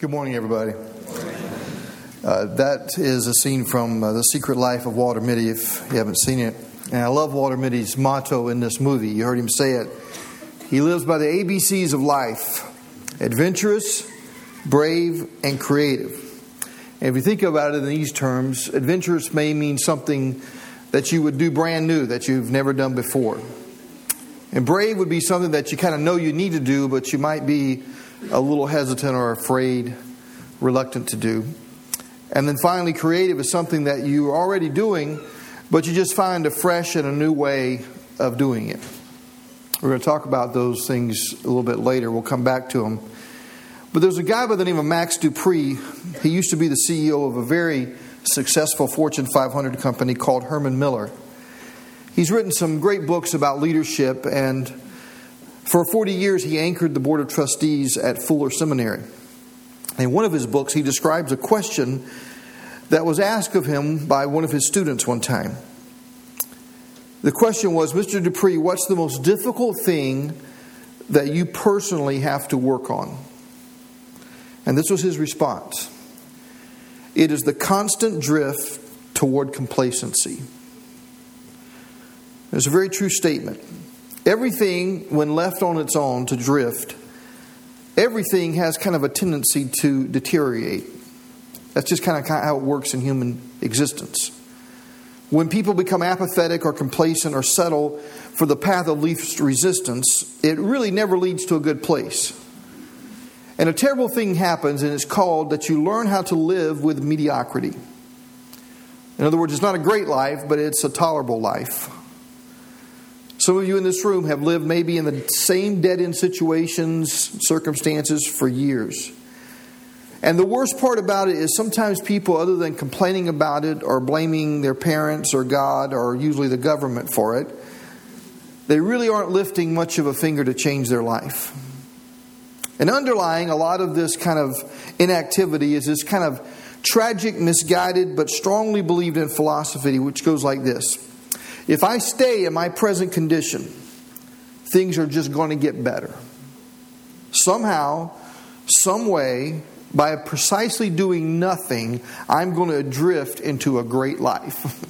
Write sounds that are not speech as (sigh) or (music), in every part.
Good morning, everybody. Uh, that is a scene from uh, The Secret Life of Walter Mitty, if you haven't seen it. And I love Walter Mitty's motto in this movie. You heard him say it. He lives by the ABCs of life adventurous, brave, and creative. And if you think about it in these terms, adventurous may mean something that you would do brand new, that you've never done before. And brave would be something that you kind of know you need to do, but you might be a little hesitant or afraid, reluctant to do. And then finally, creative is something that you're already doing, but you just find a fresh and a new way of doing it. We're going to talk about those things a little bit later. We'll come back to them. But there's a guy by the name of Max De Pree. He used to be the CEO of a very successful Fortune 500 company called Herman Miller. He's written some great books about leadership and for 40 years, he anchored the Board of Trustees at Fuller Seminary. In one of his books, he describes a question that was asked of him by one of his students one time. The question was Mr. De Pree, what's the most difficult thing that you personally have to work on? And this was his response it is the constant drift toward complacency. It's a very true statement. Everything, when left on its own to drift, everything has kind of a tendency to deteriorate. That's just kind of how it works in human existence. When people become apathetic or complacent or settle for the path of least resistance, it really never leads to a good place. And a terrible thing happens, and it's called that you learn how to live with mediocrity. In other words, it's not a great life, but it's a tolerable life. Some of you in this room have lived maybe in the same dead end situations, circumstances for years. And the worst part about it is sometimes people, other than complaining about it or blaming their parents or God or usually the government for it, they really aren't lifting much of a finger to change their life. And underlying a lot of this kind of inactivity is this kind of tragic, misguided, but strongly believed in philosophy, which goes like this if I stay in my present condition, things are just going to get better. Somehow, some way, by precisely doing nothing, I'm going to drift into a great life.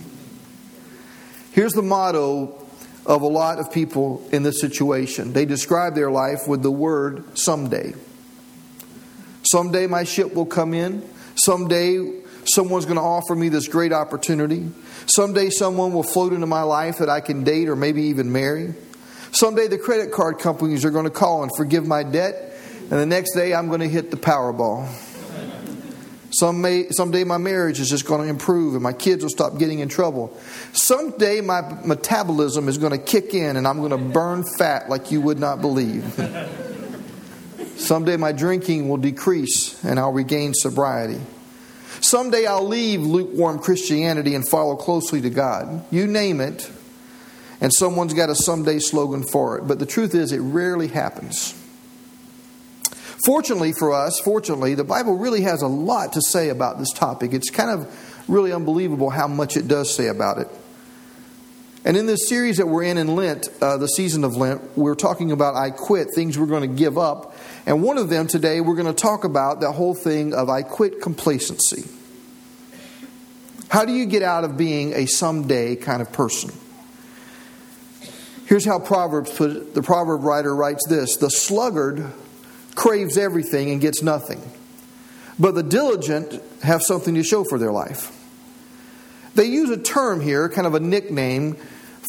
(laughs) Here's the motto of a lot of people in this situation they describe their life with the word someday. Someday my ship will come in. Someday someone's going to offer me this great opportunity. Someday someone will float into my life that I can date or maybe even marry. Someday the credit card companies are going to call and forgive my debt, and the next day I'm going to hit the Powerball. Some may, someday my marriage is just going to improve and my kids will stop getting in trouble. Someday my metabolism is going to kick in and I'm going to burn fat like you would not believe. (laughs) Someday my drinking will decrease and I'll regain sobriety. Someday I'll leave lukewarm Christianity and follow closely to God. You name it, and someone's got a someday slogan for it. But the truth is, it rarely happens. Fortunately for us, fortunately, the Bible really has a lot to say about this topic. It's kind of really unbelievable how much it does say about it. And in this series that we're in in Lent, uh, the season of Lent, we're talking about I quit, things we're going to give up. And one of them today, we're going to talk about the whole thing of I quit complacency. How do you get out of being a someday kind of person? Here's how Proverbs put it. The proverb writer writes this The sluggard craves everything and gets nothing, but the diligent have something to show for their life. They use a term here, kind of a nickname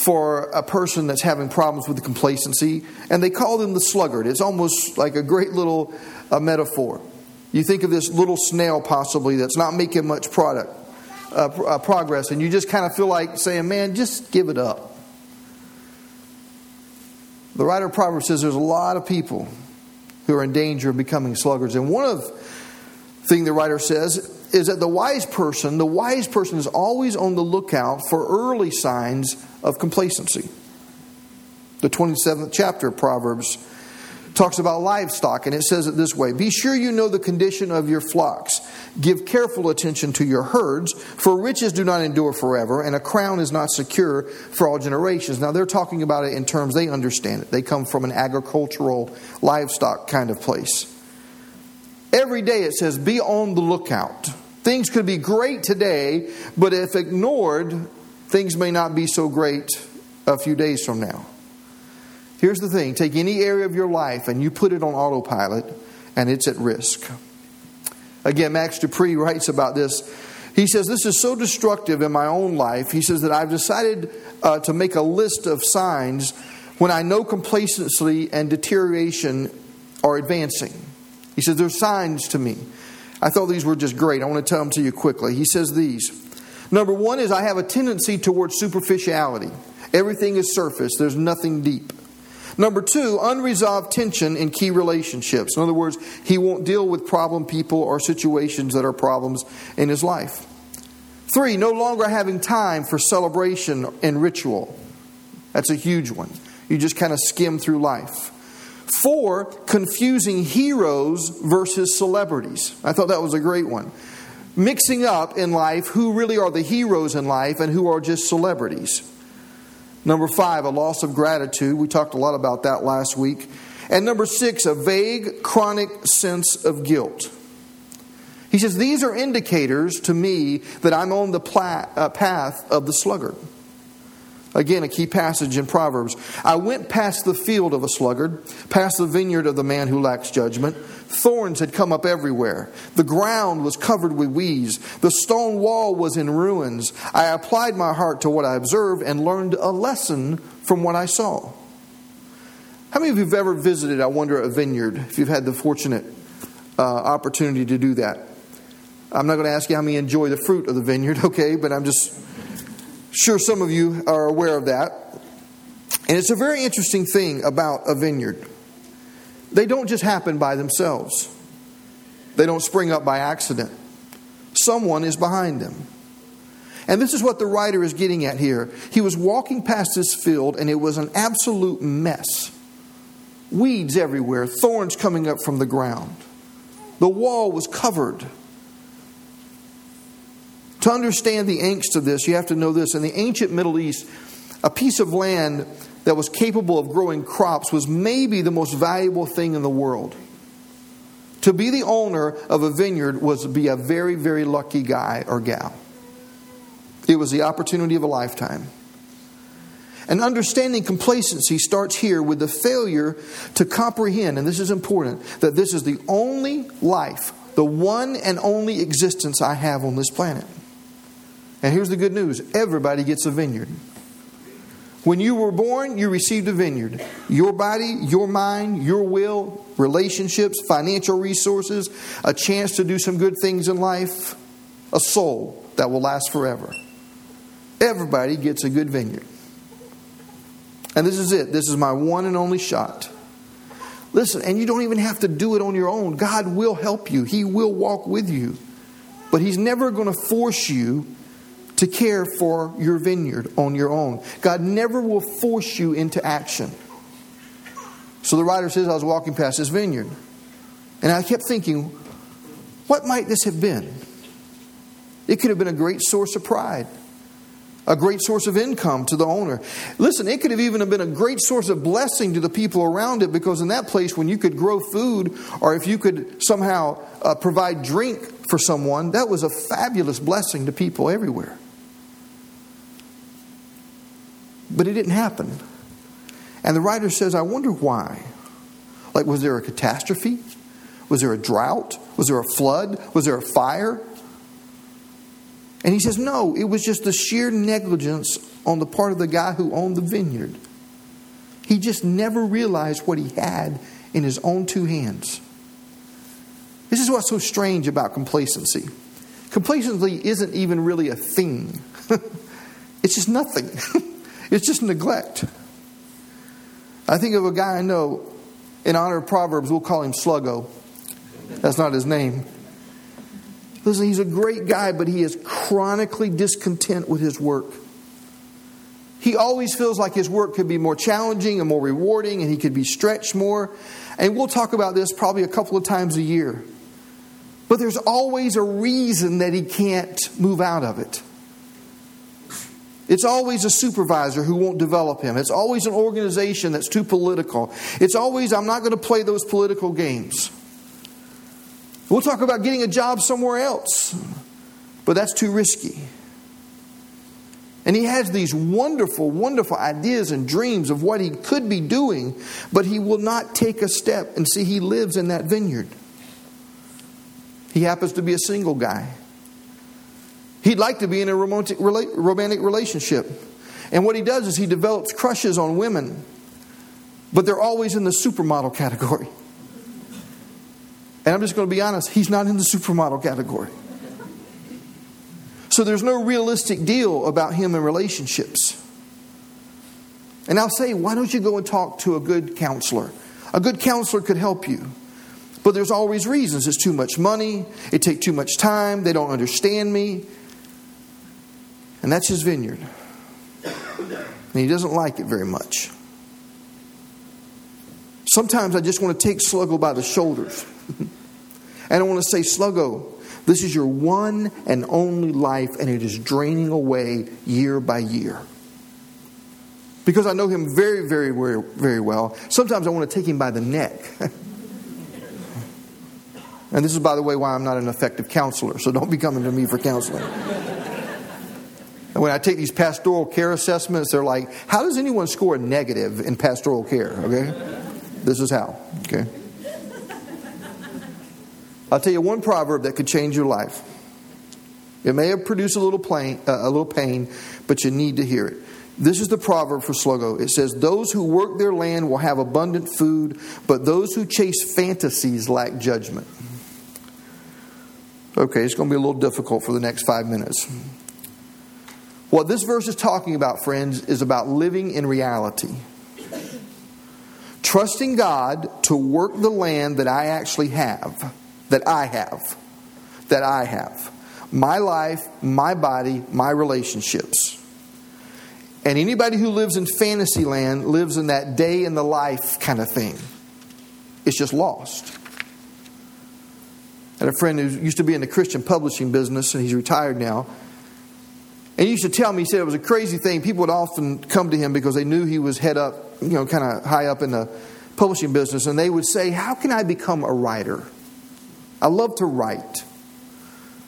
for a person that's having problems with complacency, and they call them the sluggard. It's almost like a great little uh, metaphor. You think of this little snail, possibly, that's not making much product, uh, uh, progress, and you just kind of feel like saying, man, just give it up. The writer of Proverbs says there's a lot of people who are in danger of becoming sluggards. And one of the thing the writer says is that the wise person, the wise person is always on the lookout for early signs of complacency. The 27th chapter of Proverbs talks about livestock, and it says it this way Be sure you know the condition of your flocks. Give careful attention to your herds, for riches do not endure forever, and a crown is not secure for all generations. Now, they're talking about it in terms they understand it. They come from an agricultural livestock kind of place. Every day it says, be on the lookout. Things could be great today, but if ignored, things may not be so great a few days from now. Here's the thing take any area of your life and you put it on autopilot, and it's at risk. Again, Max De Pree writes about this. He says, This is so destructive in my own life. He says that I've decided uh, to make a list of signs when I know complacency and deterioration are advancing. He says, There's signs to me. I thought these were just great. I want to tell them to you quickly. He says these. Number one is I have a tendency towards superficiality. Everything is surface, there's nothing deep. Number two, unresolved tension in key relationships. In other words, he won't deal with problem people or situations that are problems in his life. Three, no longer having time for celebration and ritual. That's a huge one. You just kind of skim through life. Four, confusing heroes versus celebrities. I thought that was a great one. Mixing up in life who really are the heroes in life and who are just celebrities. Number five, a loss of gratitude. We talked a lot about that last week. And number six, a vague, chronic sense of guilt. He says, These are indicators to me that I'm on the uh, path of the sluggard. Again, a key passage in Proverbs. I went past the field of a sluggard, past the vineyard of the man who lacks judgment. Thorns had come up everywhere. The ground was covered with weeds. The stone wall was in ruins. I applied my heart to what I observed and learned a lesson from what I saw. How many of you have ever visited, I wonder, a vineyard, if you've had the fortunate uh, opportunity to do that? I'm not going to ask you how many enjoy the fruit of the vineyard, (laughs) okay, but I'm just Sure, some of you are aware of that. And it's a very interesting thing about a vineyard. They don't just happen by themselves, they don't spring up by accident. Someone is behind them. And this is what the writer is getting at here. He was walking past this field, and it was an absolute mess. Weeds everywhere, thorns coming up from the ground. The wall was covered to understand the angst of this, you have to know this. In the ancient Middle East, a piece of land that was capable of growing crops was maybe the most valuable thing in the world. To be the owner of a vineyard was to be a very, very lucky guy or gal. It was the opportunity of a lifetime. And understanding complacency starts here with the failure to comprehend, and this is important, that this is the only life, the one and only existence I have on this planet. And here's the good news everybody gets a vineyard. When you were born, you received a vineyard. Your body, your mind, your will, relationships, financial resources, a chance to do some good things in life, a soul that will last forever. Everybody gets a good vineyard. And this is it. This is my one and only shot. Listen, and you don't even have to do it on your own. God will help you, He will walk with you. But He's never going to force you to care for your vineyard on your own. God never will force you into action. So the writer says, I was walking past this vineyard, and I kept thinking, what might this have been? It could have been a great source of pride, a great source of income to the owner. Listen, it could have even been a great source of blessing to the people around it because in that place, when you could grow food or if you could somehow uh, provide drink for someone, that was a fabulous blessing to people everywhere. But it didn't happen. And the writer says, I wonder why. Like, was there a catastrophe? Was there a drought? Was there a flood? Was there a fire? And he says, no, it was just the sheer negligence on the part of the guy who owned the vineyard. He just never realized what he had in his own two hands. This is what's so strange about complacency. Complacency isn't even really a thing, (laughs) it's just nothing. (laughs) It's just neglect. I think of a guy I know, in honor of Proverbs, we'll call him Sluggo. That's not his name. Listen, he's a great guy, but he is chronically discontent with his work. He always feels like his work could be more challenging and more rewarding, and he could be stretched more. And we'll talk about this probably a couple of times a year. But there's always a reason that he can't move out of it. It's always a supervisor who won't develop him. It's always an organization that's too political. It's always, I'm not going to play those political games. We'll talk about getting a job somewhere else, but that's too risky. And he has these wonderful, wonderful ideas and dreams of what he could be doing, but he will not take a step. And see, he lives in that vineyard. He happens to be a single guy. He'd like to be in a romantic, relationship. And what he does is he develops crushes on women, but they're always in the supermodel category. And I'm just going to be honest, he's not in the supermodel category. So there's no realistic deal about him and relationships. And I'll say, why don't you go and talk to a good counselor? A good counselor could help you. But there's always reasons. It's too much money, it takes too much time, they don't understand me. And that's his vineyard. And he doesn't like it very much. Sometimes I just want to take Sluggo by the shoulders. (laughs) and I want to say, Sluggo, this is your one and only life, and it is draining away year by year. Because I know him very, very, very, very well. Sometimes I want to take him by the neck. (laughs) and this is, by the way, why I'm not an effective counselor, so don't be coming to me for counseling. And when I take these pastoral care assessments, they're like, how does anyone score a negative in pastoral care? Okay? This is how. Okay? I'll tell you one proverb that could change your life. It may have produced a little, plain, uh, a little pain, but you need to hear it. This is the proverb for Sluggo. It says, Those who work their land will have abundant food, but those who chase fantasies lack judgment. Okay, it's going to be a little difficult for the next five minutes. What this verse is talking about, friends, is about living in reality. Trusting God to work the land that I actually have that I have. That I have. My life, my body, my relationships. And anybody who lives in fantasy land lives in that day in the life kind of thing. It's just lost. I had a friend who used to be in the Christian publishing business, and he's retired now. And he used to tell me, he said it was a crazy thing. People would often come to him because they knew he was head up, you know, kind of high up in the publishing business, and they would say, How can I become a writer? I love to write.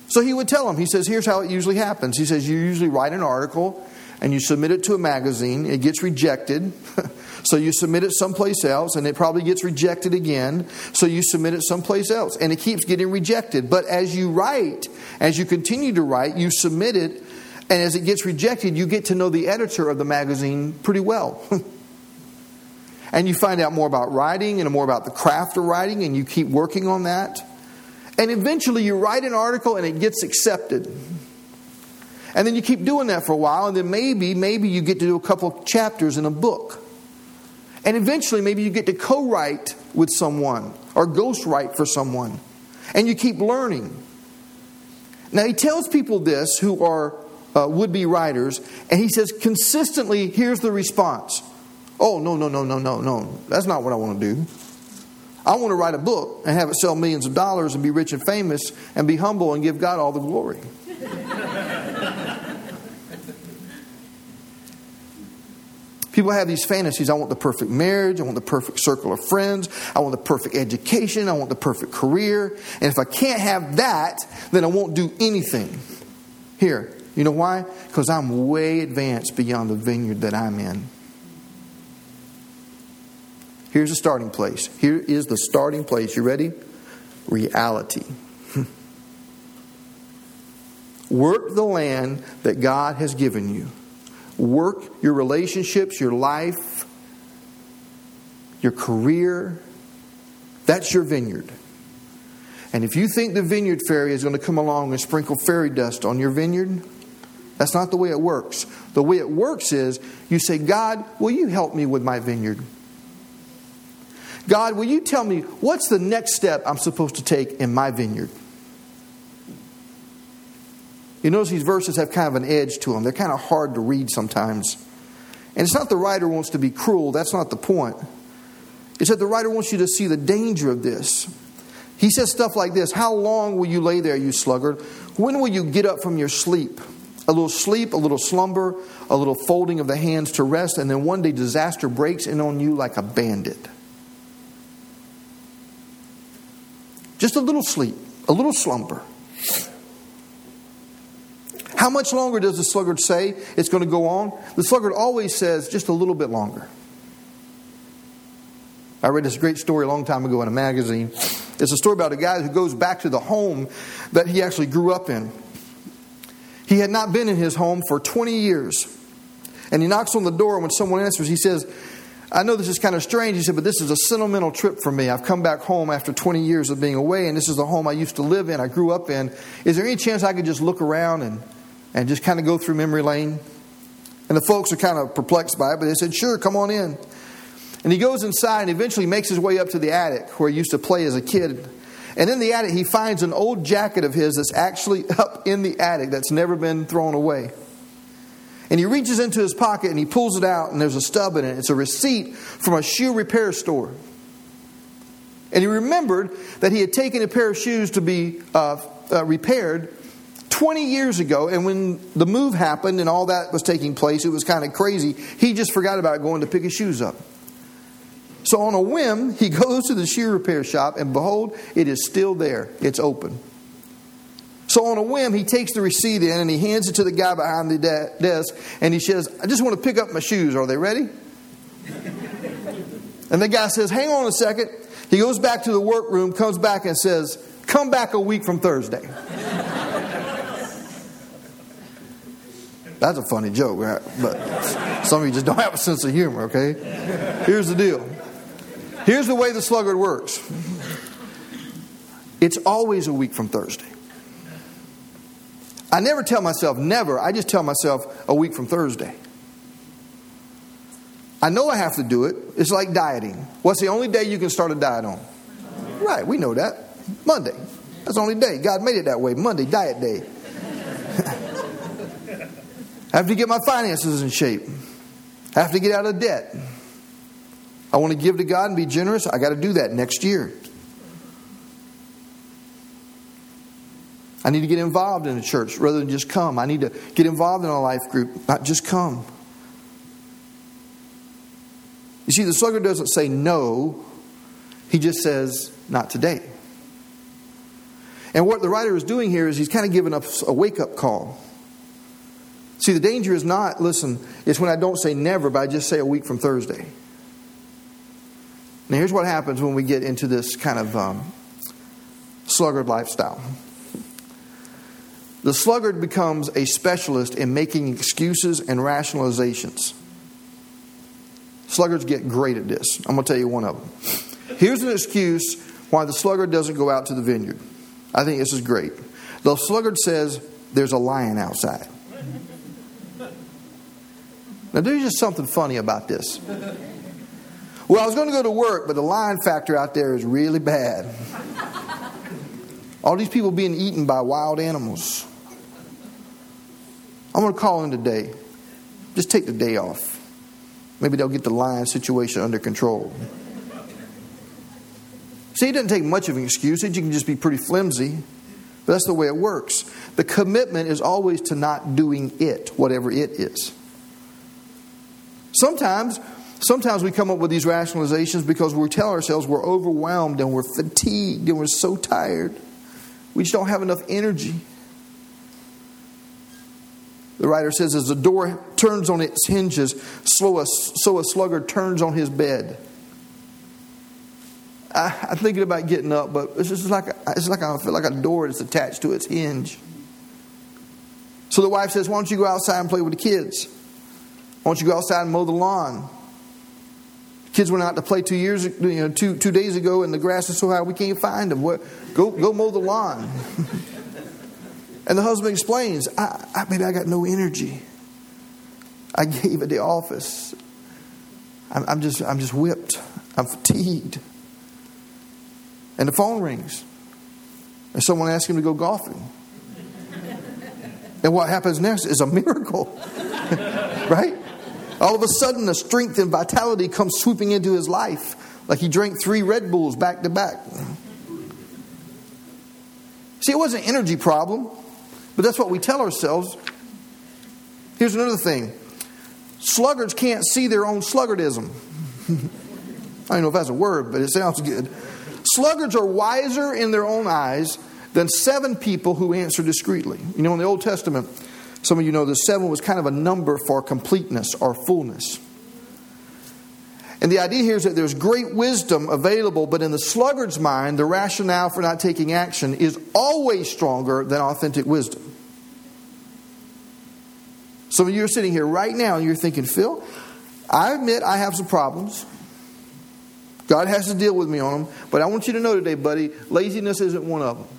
So he would tell them, he says, here's how it usually happens. He says, you usually write an article and you submit it to a magazine, it gets rejected. (laughs) so you submit it someplace else and it probably gets rejected again. So you submit it someplace else and it keeps getting rejected. But as you write, as you continue to write, you submit it and as it gets rejected, you get to know the editor of the magazine pretty well. (laughs) and you find out more about writing and more about the craft of writing and you keep working on that. And eventually you write an article and it gets accepted. And then you keep doing that for a while, and then maybe, maybe you get to do a couple chapters in a book. And eventually, maybe you get to co write with someone or ghost write for someone. And you keep learning. Now, he tells people this who are uh, would be writers, and he says consistently, here's the response Oh, no, no, no, no, no, no. That's not what I want to do. I want to write a book and have it sell millions of dollars and be rich and famous and be humble and give God all the glory. (laughs) People have these fantasies. I want the perfect marriage. I want the perfect circle of friends. I want the perfect education. I want the perfect career. And if I can't have that, then I won't do anything. Here, you know why? Because I'm way advanced beyond the vineyard that I'm in. Here's the starting place. Here is the starting place. You ready? Reality. (laughs) Work the land that God has given you. Work your relationships, your life, your career. That's your vineyard. And if you think the vineyard fairy is going to come along and sprinkle fairy dust on your vineyard, that's not the way it works. The way it works is you say, God, will you help me with my vineyard? God, will you tell me what's the next step I'm supposed to take in my vineyard? You notice these verses have kind of an edge to them. They're kind of hard to read sometimes. And it's not the writer wants to be cruel, that's not the point. It's that the writer wants you to see the danger of this. He says stuff like this How long will you lay there, you sluggard? When will you get up from your sleep? A little sleep, a little slumber, a little folding of the hands to rest, and then one day disaster breaks in on you like a bandit. Just a little sleep, a little slumber. How much longer does the sluggard say it's going to go on? The sluggard always says just a little bit longer. I read this great story a long time ago in a magazine. It's a story about a guy who goes back to the home that he actually grew up in. He had not been in his home for 20 years. And he knocks on the door, and when someone answers, he says, I know this is kind of strange. He said, but this is a sentimental trip for me. I've come back home after 20 years of being away, and this is the home I used to live in, I grew up in. Is there any chance I could just look around and and just kind of go through memory lane. And the folks are kind of perplexed by it, but they said, Sure, come on in. And he goes inside and eventually makes his way up to the attic where he used to play as a kid. And in the attic, he finds an old jacket of his that's actually (laughs) up in the attic that's never been thrown away. And he reaches into his pocket and he pulls it out, and there's a stub in it. It's a receipt from a shoe repair store. And he remembered that he had taken a pair of shoes to be uh, uh, repaired 20 years ago, and when the move happened and all that was taking place, it was kind of crazy. He just forgot about going to pick his shoes up. So, on a whim, he (laughs) goes to the shoe repair shop, and behold, it is still there. It's open. So, on a whim, he takes the receipt in and he hands it to the guy behind the de- desk, and he says, I just want to pick up my shoes. Are they ready? (laughs) and the guy says, Hang on a second. He goes back to the workroom, comes back, and says, Come back a week from Thursday. That's a funny joke, right? but some of you just don't have a sense of humor, okay? Here's the deal. Here's the way the sluggard works it's always a week from Thursday. I never tell myself never, I just tell myself a week from Thursday. I know I have to do it. It's like dieting. What's the only day you can start a diet on? Right, we know that. Monday. That's the only day. God made it that way. Monday, diet day. I (laughs) have to get my finances in shape. I have to get out of debt. I want to give to God and be generous. I got to do that next year. I need to get involved in a church rather than just come. I need to get involved in a life group, not just come. You see, the sluggard doesn't say no, he just says, not today. And what the writer is doing here is he's kind of giving us a wake up call. See, the danger is not, listen, it's when I don't say never, but I just say a week from Thursday. Now, here's what happens when we get into this kind of um, sluggard lifestyle the sluggard becomes a specialist in making excuses and rationalizations. Sluggards get great at this. I'm going to tell you one of them. Here's an excuse why the sluggard doesn't go out to the vineyard. I think this is great. The sluggard says, There's a lion outside. Now, there's just something funny about this. Well, I was going to go to work, but the lion factor out there is really bad. All these people being eaten by wild animals. I'm going to call in today. Just take the day off. Maybe they'll get the lion situation under control. See, it doesn't take much of an excuse. It can just be pretty flimsy. But that's the way it works. The commitment is always to not doing it, whatever it is. Sometimes, sometimes we come up with these rationalizations because we tell ourselves we're overwhelmed and we're fatigued and we're so tired. We just don't have enough energy. The writer says, as the door turns on its hinges, so a, sluggard turns on his bed. I, am thinking about getting up, but it's just like it's like I feel like a door is attached to its hinge. So the wife says, "Why don't you go outside and play with the kids?" Why don't you go outside and mow the lawn? Kids went out to play two years, you know, two two days ago, and the grass is so high we can't find them. What, go go mow the lawn. (laughs) and the husband explains, I, I, maybe I got no energy. I gave at the office. I'm, I'm just I'm just whipped. I'm fatigued. And the phone rings, and someone asks him to go golfing. (laughs) And what happens next is a miracle, (laughs) right? All of a sudden, the strength and vitality comes swooping into his life, like he drank three Red Bulls back to back. See, it was an energy problem, but that's what we tell ourselves. Here's another thing sluggards can't see their own sluggardism. (laughs) I don't know if that's a word, but it sounds good. Sluggards are wiser in their own eyes than seven people who answer discreetly. You know, in the Old Testament, some of you know the seven was kind of a number for completeness or fullness. And the idea here is that there's great wisdom available, but in the sluggard's mind, the rationale for not taking action is always stronger than authentic wisdom. Some of you are sitting here right now and you're thinking, Phil, I admit I have some problems. God has to deal with me on them, but I want you to know today, buddy, laziness isn't one of them.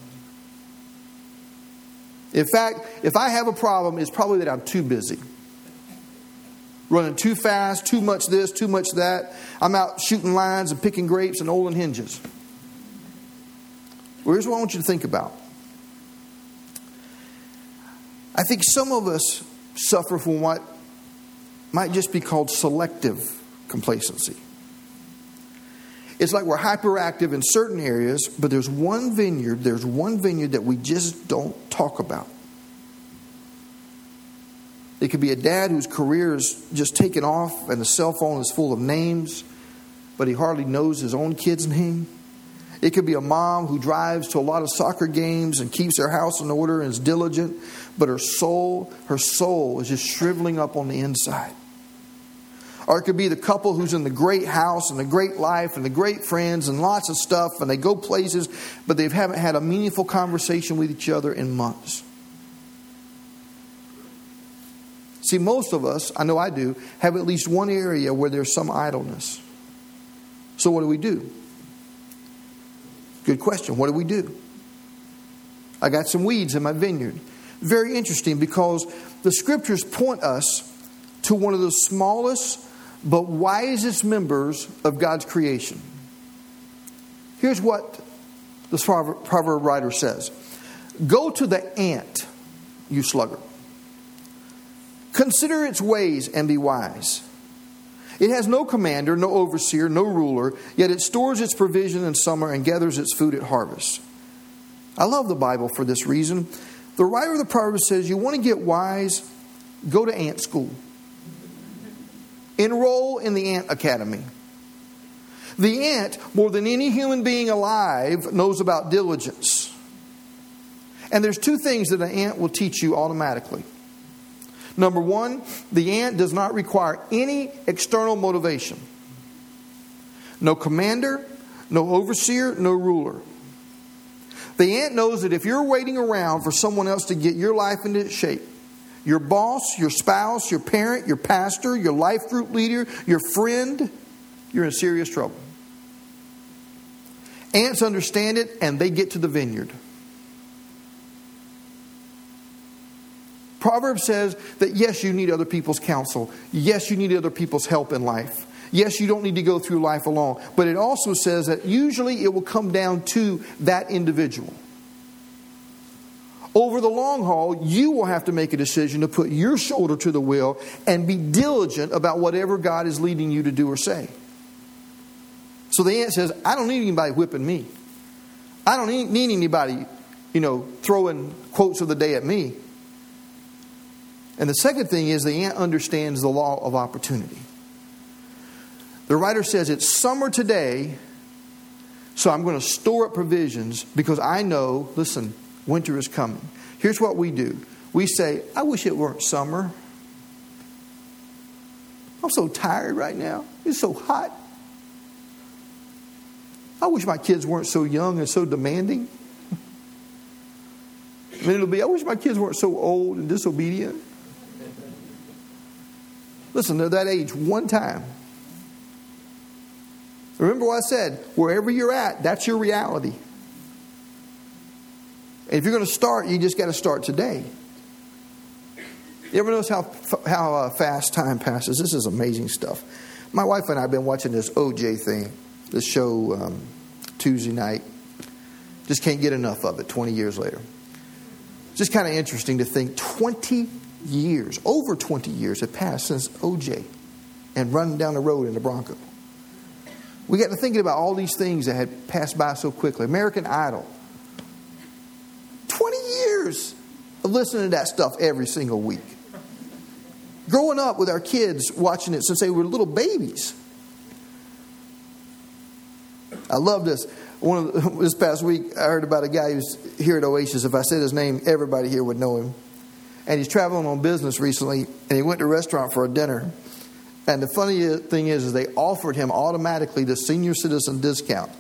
In fact, if I have a problem, it's probably that I'm too busy running too fast, too much this, too much that. I'm out shooting lines and picking grapes and oiling hinges. Well, here's what I want you to think about. I think some of us suffer from what might just be called selective complacency. It's like we're hyperactive in certain areas, but there's one vineyard, there's one vineyard that we just don't talk about. It could be a dad whose career is just taken off and the cell phone is full of names, but he hardly knows his own kid's name. It could be a mom who drives to a lot of soccer games and keeps her house in order and is diligent, but her soul, her soul is just shriveling up on the inside. Or it could be the couple who's in the great house and the great life and the great friends and lots of stuff and they go places, but they haven't had a meaningful conversation with each other in months. See, most of us, I know I do, have at least one area where there's some idleness. So, what do we do? Good question. What do we do? I got some weeds in my vineyard. Very interesting because the scriptures point us to one of the smallest but wisest members of God's creation. Here's what the proverb writer says Go to the ant, you sluggard. Consider its ways and be wise. It has no commander, no overseer, no ruler, yet it stores its provision in summer and gathers its food at harvest. I love the Bible for this reason. The writer of the Proverbs says, You want to get wise? Go to ant school. Enroll in the ant academy. The ant, more than any human being alive, knows about diligence. And there's two things that an ant will teach you automatically Number one, the ant does not require any external motivation. No commander, no overseer, no ruler. The ant knows that if you're waiting around for someone else to get your life into shape, your boss, your spouse, your parent, your pastor, your life group leader, your friend, you're in serious trouble. Ants understand it and they get to the vineyard. Proverbs says that yes, you need other people's counsel. Yes, you need other people's help in life. Yes, you don't need to go through life alone. But it also says that usually it will come down to that individual. Over the long haul, you will have to make a decision to put your shoulder to the wheel and be diligent about whatever God is leading you to do or say. So the ant says, I don't need anybody whipping me. I don't need anybody, you know, throwing quotes of the day at me. And the second thing is the ant understands the law of opportunity. The writer says it's summer today, so I'm going to store up provisions because I know, listen, winter is coming. Here's what we do we say, I wish it weren't summer. I'm so tired right now. It's so hot. I wish my kids weren't so young and so demanding. Mean, it'll be, I wish my kids weren't so old and disobedient. Listen, they're that age one time. Remember what I said wherever you're at, that's your reality. If you're going to start, you just got to start today. You ever notice how, how uh, fast time passes? This is amazing stuff. My wife and I have been watching this OJ thing, this show um, Tuesday night. Just can't get enough of it 20 years later. Just kind of interesting to think 20 years, over 20 years have passed since OJ and running down the road in the Bronco. We got to thinking about all these things that had passed by so quickly. American Idol. 20 years of listening to that stuff every single week. Growing up with our kids watching it since they were little babies. I love this. one of the, (laughs) this past week, I heard about a guy who's here at Oasis. If I said his name, everybody here would know him. And he's traveling on business recently, and he went to a restaurant for a dinner. And the funny thing is, is they offered him automatically the senior citizen discount.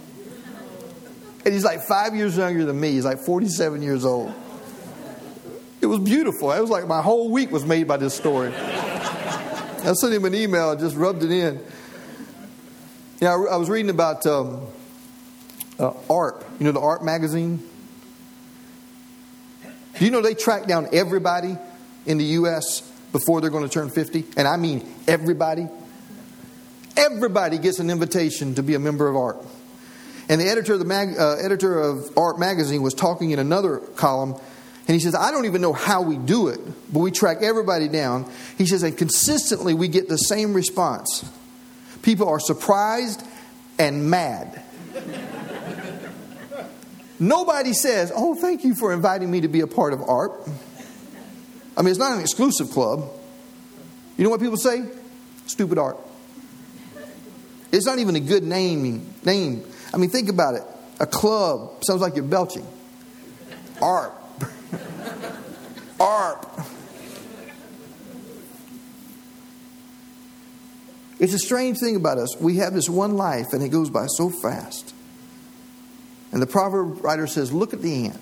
And he's like five years younger than me. He's like 47 years old. It was beautiful. It was like my whole week was made by this story. I sent him an email and just rubbed it in. Yeah, I was reading about um, uh, AARP. You know the AARP magazine? Do you know they track down everybody in the U.S. before they're going to turn 50? And I mean everybody. Everybody gets an invitation to be a member of AARP. And the editor of, the mag, uh, editor of AARP magazine was talking in another column, and he says, I don't even know how we do it, but we track everybody down. He says, and consistently we get the same response. People are surprised and mad. Nobody says, Oh, thank you for inviting me to be a part of AARP. I mean, it's not an exclusive club. You know what people say? Stupid AARP. It's not even a good name. Name. I mean, think about it. A club sounds like you're belching. AARP. AARP. It's a strange thing about us. We have this one life and it goes by so fast. And the proverb writer says, Look at the ant.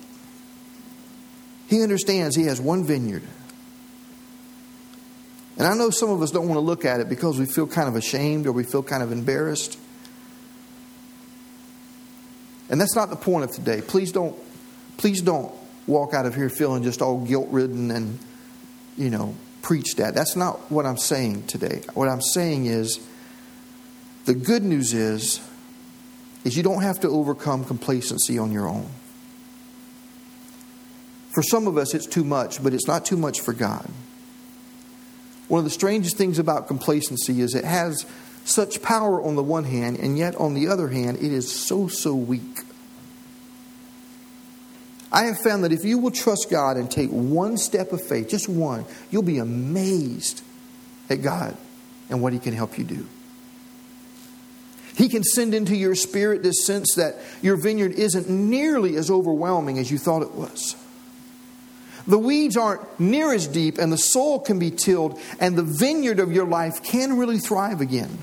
He understands he has one vineyard. And I know some of us don't want to look at it because we feel kind of ashamed or we feel kind of embarrassed. And that's not the point of today. Please don't please don't walk out of here feeling just all guilt-ridden and you know, preached at. That's not what I'm saying today. What I'm saying is the good news is is you don't have to overcome complacency on your own. For some of us, it's too much, but it's not too much for God. One of the strangest things about complacency is it has such power on the one hand, and yet on the other hand, it is so, so weak. I have found that if you will trust God and take one step of faith, just one, you'll be amazed at God and what He can help you do. He can send into your spirit this sense that your vineyard isn't nearly as overwhelming as you thought it was. The weeds aren't near as deep, and the soil can be tilled, and the vineyard of your life can really thrive again.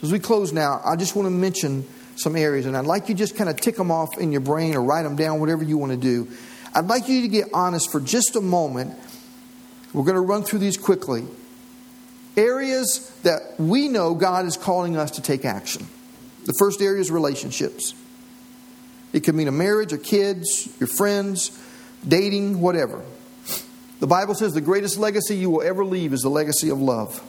As we close now, I just want to mention some areas, and I'd like you just kind of tick them off in your brain or write them down, whatever you want to do. I'd like you to get honest for just a moment. We're going to run through these quickly areas that we know God is calling us to take action. The first area is relationships. It could mean a marriage, or kids, your friends, dating, whatever. The Bible says the greatest legacy you will ever leave is the legacy of love.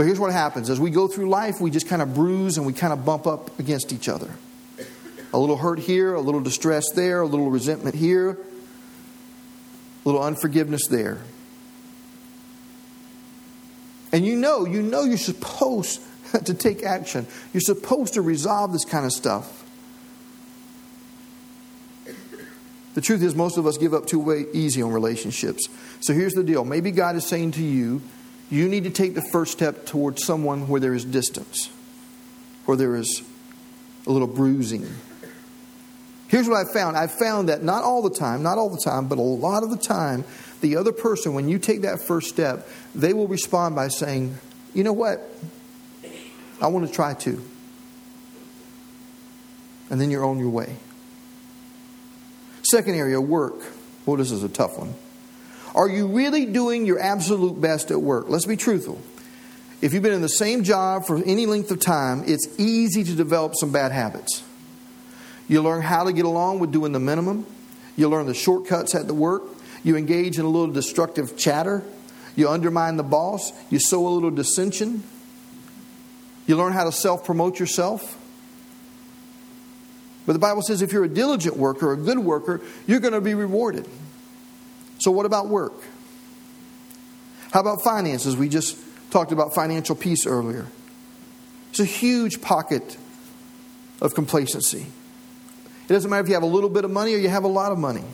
But here's what happens as we go through life, we just kind of bruise and we kind of bump up against each other. A little hurt here, a little distress there, a little resentment here, a little unforgiveness there. And you know, you know you're supposed (laughs) to take action. You're supposed to resolve this kind of stuff. The truth is, most of us give up too easy on relationships. So here's the deal. Maybe God is saying to you, you need to take the first step towards someone where there is distance, where there is a little bruising. Here's what I've found. I've found that not all the time, not all the time, but a lot of the time, the other person, when you take that first step, they will respond by saying, You know what? I want to try to. And then you're on your way. Second area, work. Well, this is a tough one. Are you really doing your absolute best at work? Let's be truthful. If you've been in the same job for any length of time, it's easy to develop some bad habits. You learn how to get along with doing the minimum. You learn the shortcuts at the work. You engage in a little destructive chatter. You undermine the boss. You sow a little dissension. You learn how to self promote yourself. But the Bible says if you're a diligent worker, a good worker, you're going to be rewarded. So, what about work? How about finances? We just talked about financial peace earlier. It's a huge pocket of complacency. It doesn't matter if you have a little bit of money or you have a lot of money.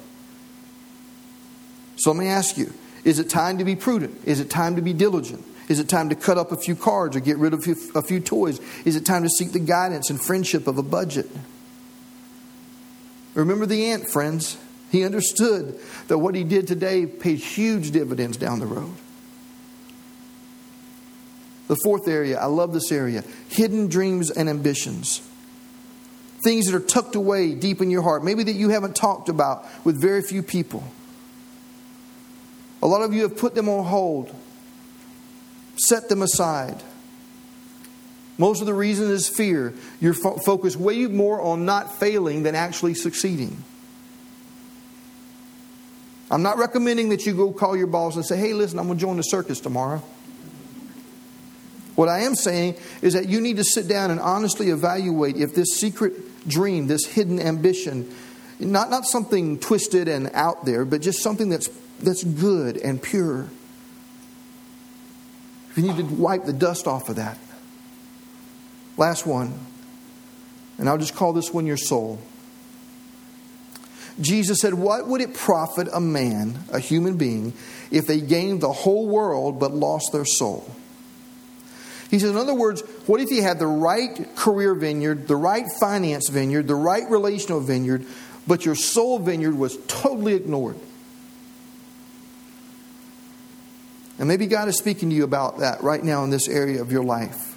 So let me ask you is it time to be prudent? Is it time to be diligent? Is it time to cut up a few cards or get rid of a few, toys? Is it time to seek the guidance and friendship of a budget? Remember the ant, friends. He understood that what he did today paid huge dividends down the road. The fourth area, I love this area hidden dreams and ambitions. Things that are tucked away deep in your heart, maybe that you haven't talked about with very few people. A lot of you have put them on hold, set them aside. Most of the reason is fear. You're fo- focused way more on not failing than actually succeeding. I'm not recommending that you go call your boss and say, hey, listen, I'm going to join the circus tomorrow. What I am saying is that you need to sit down and honestly evaluate if this secret dream, this hidden ambition, not, not something twisted and out there, but just something that's, that's good and pure. You need to wipe the dust off of that. Last one, and I'll just call this one your soul. Jesus said, What would it profit a man, a human being, if they gained the whole world but lost their soul? He says, in other words, what if you had the right career vineyard, the right finance vineyard, the right relational vineyard, but your soul vineyard was totally ignored? And maybe God is speaking to you about that right now in this area of your life.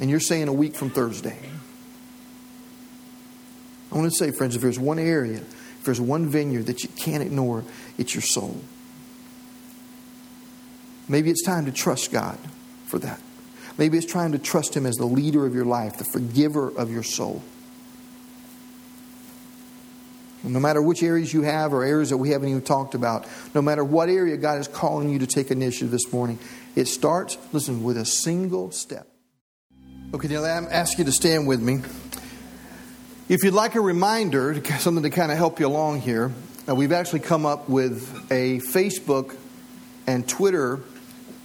And you're saying a week from Thursday. I want to say, friends, if there's one area, if there's one vineyard that you can't ignore, it's your soul. Maybe it's time to trust God for that. Maybe it's trying to trust Him as the leader of your life, the forgiver of your soul. no matter which areas you have or areas that we haven't even talked about, no matter what area God is calling you to take initiative this morning, it starts, listen, with a single step. Okay, now I'm asking you to stand with me. If you'd like a reminder, something to kind of help you along here, uh, we've actually come up with a Facebook and Twitter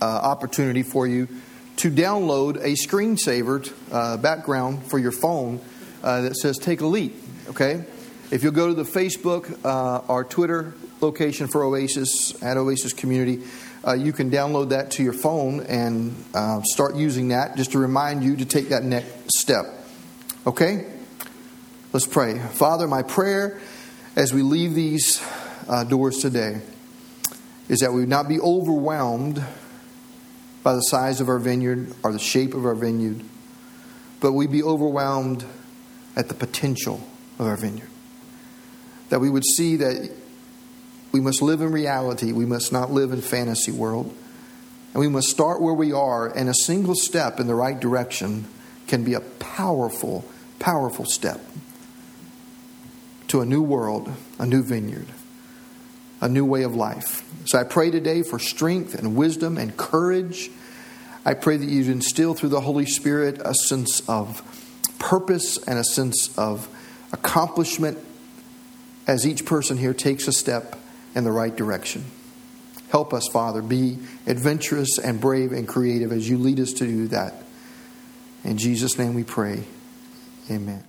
uh, opportunity for you to download a screensaver uh, background for your phone uh, that says Take a Leap. Okay? If you'll go to the Facebook uh, or Twitter location for Oasis, at Oasis Community, uh, you can download that to your phone and start using that just to remind you to take that next step. Okay? Let's pray. Father, my prayer as we leave these uh, doors today is that we would not be overwhelmed by the size of our vineyard or the shape of our vineyard, but we'd be overwhelmed at the potential of our vineyard. That we would see that we must live in reality, we must not live in fantasy world. And we must start where we are, and a single step in the right direction can be a powerful, powerful step to a new world, a new vineyard, a new way of life. So I pray today for strength and wisdom and courage. I pray that you'd instill through the Holy Spirit a sense of purpose and a sense of accomplishment as each person here takes a step in the right direction. Help us, Father, be adventurous and brave and creative as you lead us to do that. In Jesus' name we pray. Amen.